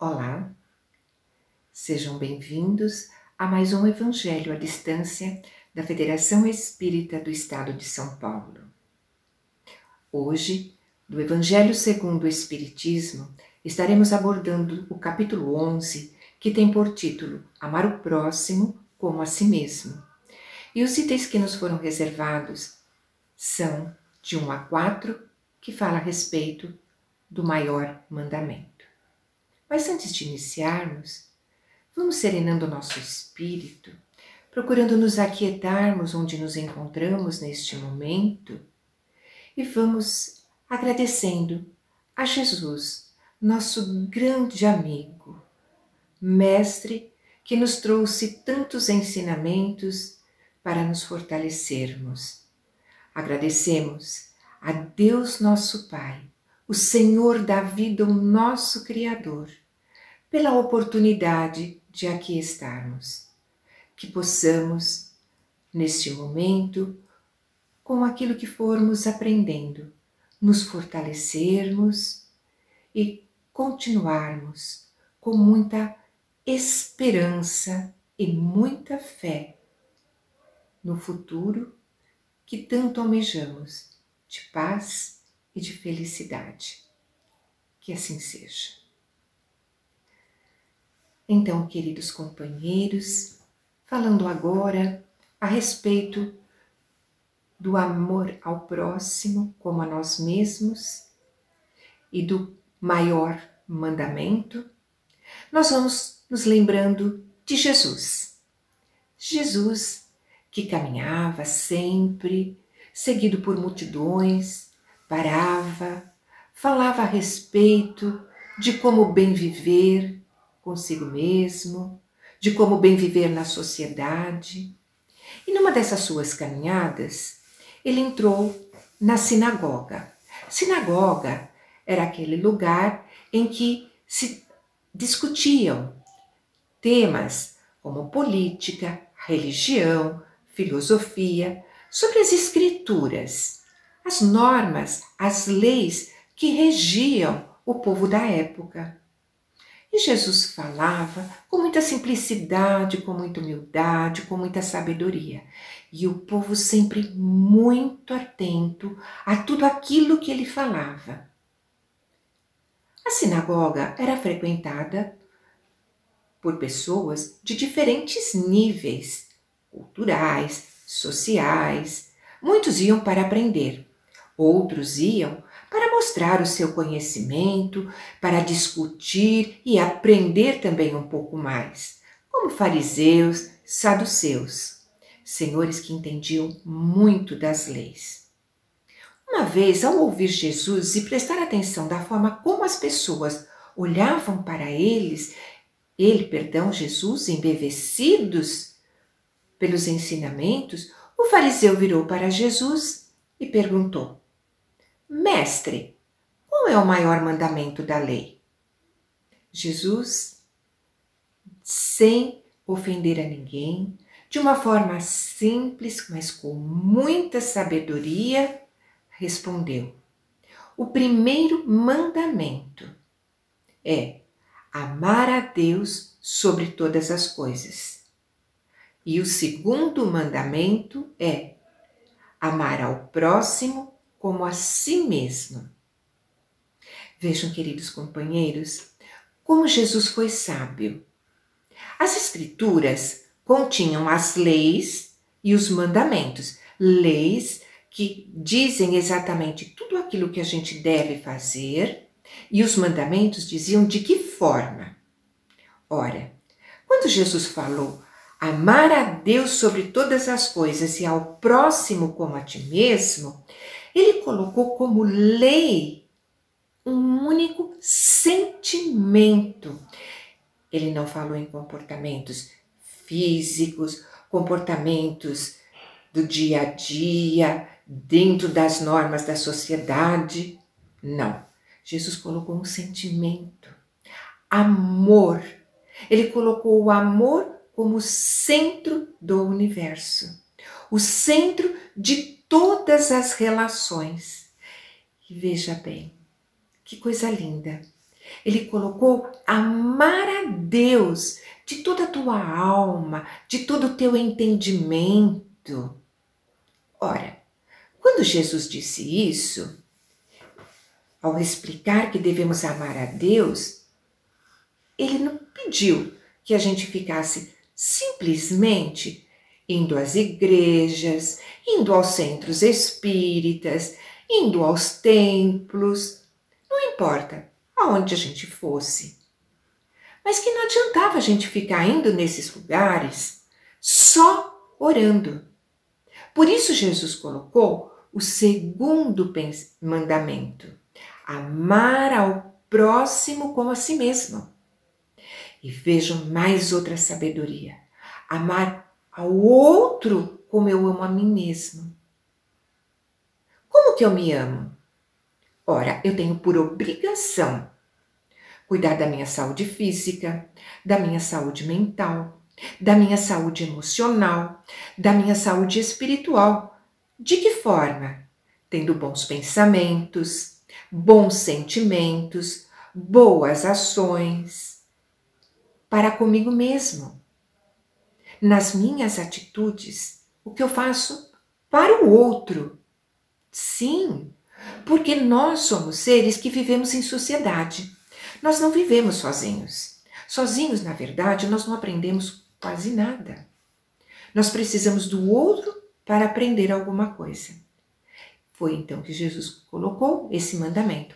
Olá, sejam bem-vindos a mais um Evangelho à Distância da Federação Espírita do Estado de São Paulo. Hoje, do Evangelho segundo o Espiritismo, estaremos abordando o capítulo 11, que tem por título Amar o Próximo como a Si Mesmo. E os itens que nos foram reservados são de 1 a 4, que fala a respeito do maior mandamento. Mas antes de iniciarmos, vamos serenando nosso espírito, procurando nos aquietarmos onde nos encontramos neste momento e vamos agradecendo a Jesus, nosso grande amigo, mestre que nos trouxe tantos ensinamentos para nos fortalecermos. Agradecemos a Deus nosso Pai o Senhor da vida, o nosso Criador, pela oportunidade de aqui estarmos. Que possamos, neste momento, com aquilo que formos aprendendo, nos fortalecermos e continuarmos com muita esperança e muita fé no futuro que tanto almejamos de paz e de felicidade. Que assim seja. Então, queridos companheiros, falando agora a respeito do amor ao próximo como a nós mesmos e do maior mandamento, nós vamos nos lembrando de Jesus. Jesus que caminhava sempre, seguido por multidões, parava, falava a respeito de como bem viver consigo mesmo, de como bem viver na sociedade. E numa dessas suas caminhadas, ele entrou na sinagoga. Sinagoga era aquele lugar em que se discutiam temas como política, religião, filosofia, sobre as escrituras as normas, as leis que regiam o povo da época. E Jesus falava com muita simplicidade, com muita humildade, com muita sabedoria. E o povo sempre muito atento a tudo aquilo que ele falava. A sinagoga era frequentada por pessoas de diferentes níveis culturais, sociais. Muitos iam para aprender, Outros iam para mostrar o seu conhecimento, para discutir e aprender também um pouco mais, como fariseus, saduceus, senhores que entendiam muito das leis. Uma vez, ao ouvir Jesus e prestar atenção da forma como as pessoas olhavam para eles, ele, perdão, Jesus, embevecidos pelos ensinamentos, o fariseu virou para Jesus e perguntou: Mestre, qual é o maior mandamento da lei? Jesus, sem ofender a ninguém, de uma forma simples, mas com muita sabedoria, respondeu: O primeiro mandamento é amar a Deus sobre todas as coisas. E o segundo mandamento é amar ao próximo como a si mesmo. Vejam, queridos companheiros, como Jesus foi sábio. As Escrituras continham as leis e os mandamentos, leis que dizem exatamente tudo aquilo que a gente deve fazer, e os mandamentos diziam de que forma. Ora, quando Jesus falou amar a Deus sobre todas as coisas e ao próximo como a ti mesmo, ele colocou como lei um único sentimento. Ele não falou em comportamentos físicos, comportamentos do dia a dia, dentro das normas da sociedade. Não. Jesus colocou um sentimento, amor. Ele colocou o amor como centro do universo, o centro de todas as relações. E veja bem, que coisa linda. Ele colocou amar a Deus de toda a tua alma, de todo o teu entendimento. Ora, quando Jesus disse isso, ao explicar que devemos amar a Deus, ele não pediu que a gente ficasse simplesmente indo às igrejas, indo aos centros espíritas, indo aos templos, não importa aonde a gente fosse. Mas que não adiantava a gente ficar indo nesses lugares só orando. Por isso Jesus colocou o segundo mandamento: amar ao próximo como a si mesmo. E vejam mais outra sabedoria: amar ao outro como eu amo a mim mesmo. Como que eu me amo? Ora, eu tenho por obrigação cuidar da minha saúde física, da minha saúde mental, da minha saúde emocional, da minha saúde espiritual. De que forma? Tendo bons pensamentos, bons sentimentos, boas ações para comigo mesmo. Nas minhas atitudes, o que eu faço para o outro. Sim, porque nós somos seres que vivemos em sociedade. Nós não vivemos sozinhos. Sozinhos, na verdade, nós não aprendemos quase nada. Nós precisamos do outro para aprender alguma coisa. Foi então que Jesus colocou esse mandamento: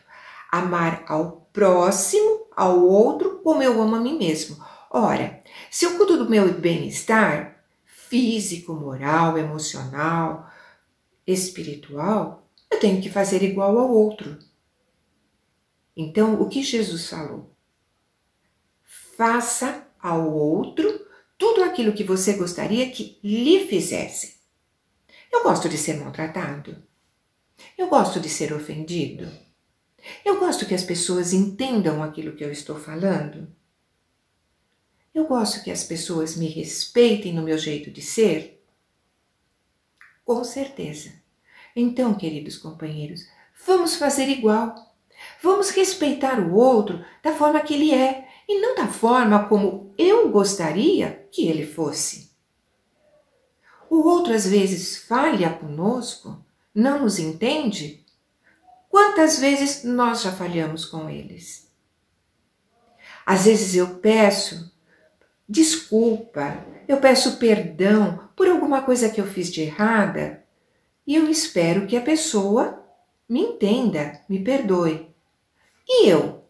amar ao próximo, ao outro, como eu amo a mim mesmo. Ora, se eu cuido do meu bem-estar físico, moral, emocional, espiritual, eu tenho que fazer igual ao outro. Então, o que Jesus falou? Faça ao outro tudo aquilo que você gostaria que lhe fizesse. Eu gosto de ser maltratado. Eu gosto de ser ofendido. Eu gosto que as pessoas entendam aquilo que eu estou falando. Eu gosto que as pessoas me respeitem no meu jeito de ser. Com certeza. Então, queridos companheiros, vamos fazer igual. Vamos respeitar o outro da forma que ele é e não da forma como eu gostaria que ele fosse. O outro às vezes falha conosco, não nos entende. Quantas vezes nós já falhamos com eles? Às vezes eu peço desculpa, eu peço perdão por alguma coisa que eu fiz de errada e eu espero que a pessoa me entenda, me perdoe. E eu?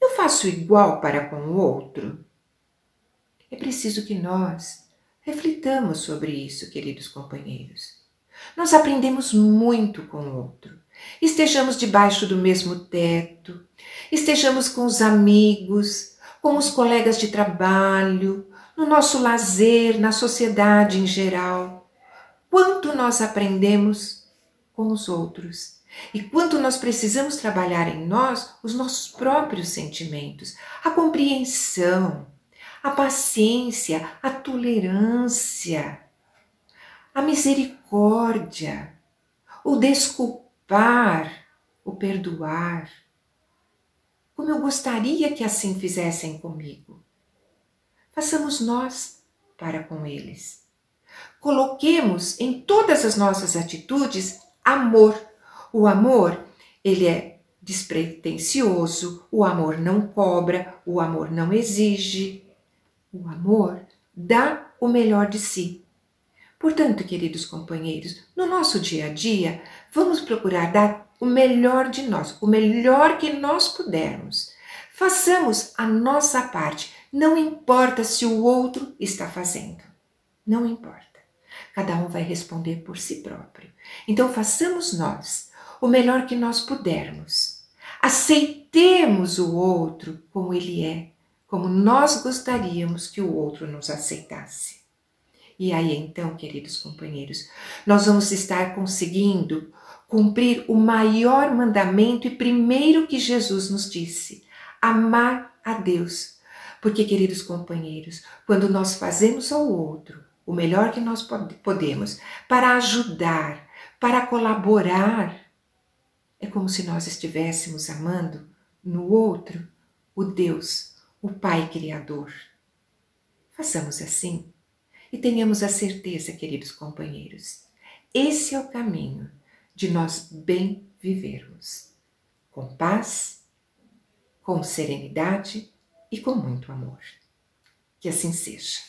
Eu faço igual para com o outro? É preciso que nós reflitamos sobre isso, queridos companheiros. Nós aprendemos muito com o outro. Estejamos debaixo do mesmo teto, estejamos com os amigos, com os colegas de trabalho, no nosso lazer, na sociedade em geral. Quanto nós aprendemos com os outros. E quanto nós precisamos trabalhar em nós os nossos próprios sentimentos, a compreensão, a paciência, a tolerância, a misericórdia, o desculpar, o perdoar como eu gostaria que assim fizessem comigo. Façamos nós para com eles. Coloquemos em todas as nossas atitudes amor. O amor, ele é despretensioso, o amor não cobra, o amor não exige. O amor dá o melhor de si. Portanto, queridos companheiros, no nosso dia a dia, vamos procurar dar o melhor de nós, o melhor que nós pudermos. Façamos a nossa parte, não importa se o outro está fazendo. Não importa. Cada um vai responder por si próprio. Então façamos nós o melhor que nós pudermos. Aceitemos o outro como ele é, como nós gostaríamos que o outro nos aceitasse. E aí então, queridos companheiros, nós vamos estar conseguindo cumprir o maior mandamento e primeiro que Jesus nos disse: amar a Deus. Porque, queridos companheiros, quando nós fazemos ao outro o melhor que nós podemos para ajudar, para colaborar, é como se nós estivéssemos amando no outro o Deus, o Pai Criador. Façamos assim e tenhamos a certeza, queridos companheiros, esse é o caminho de nós bem vivermos, com paz, com serenidade e com muito amor. Que assim seja.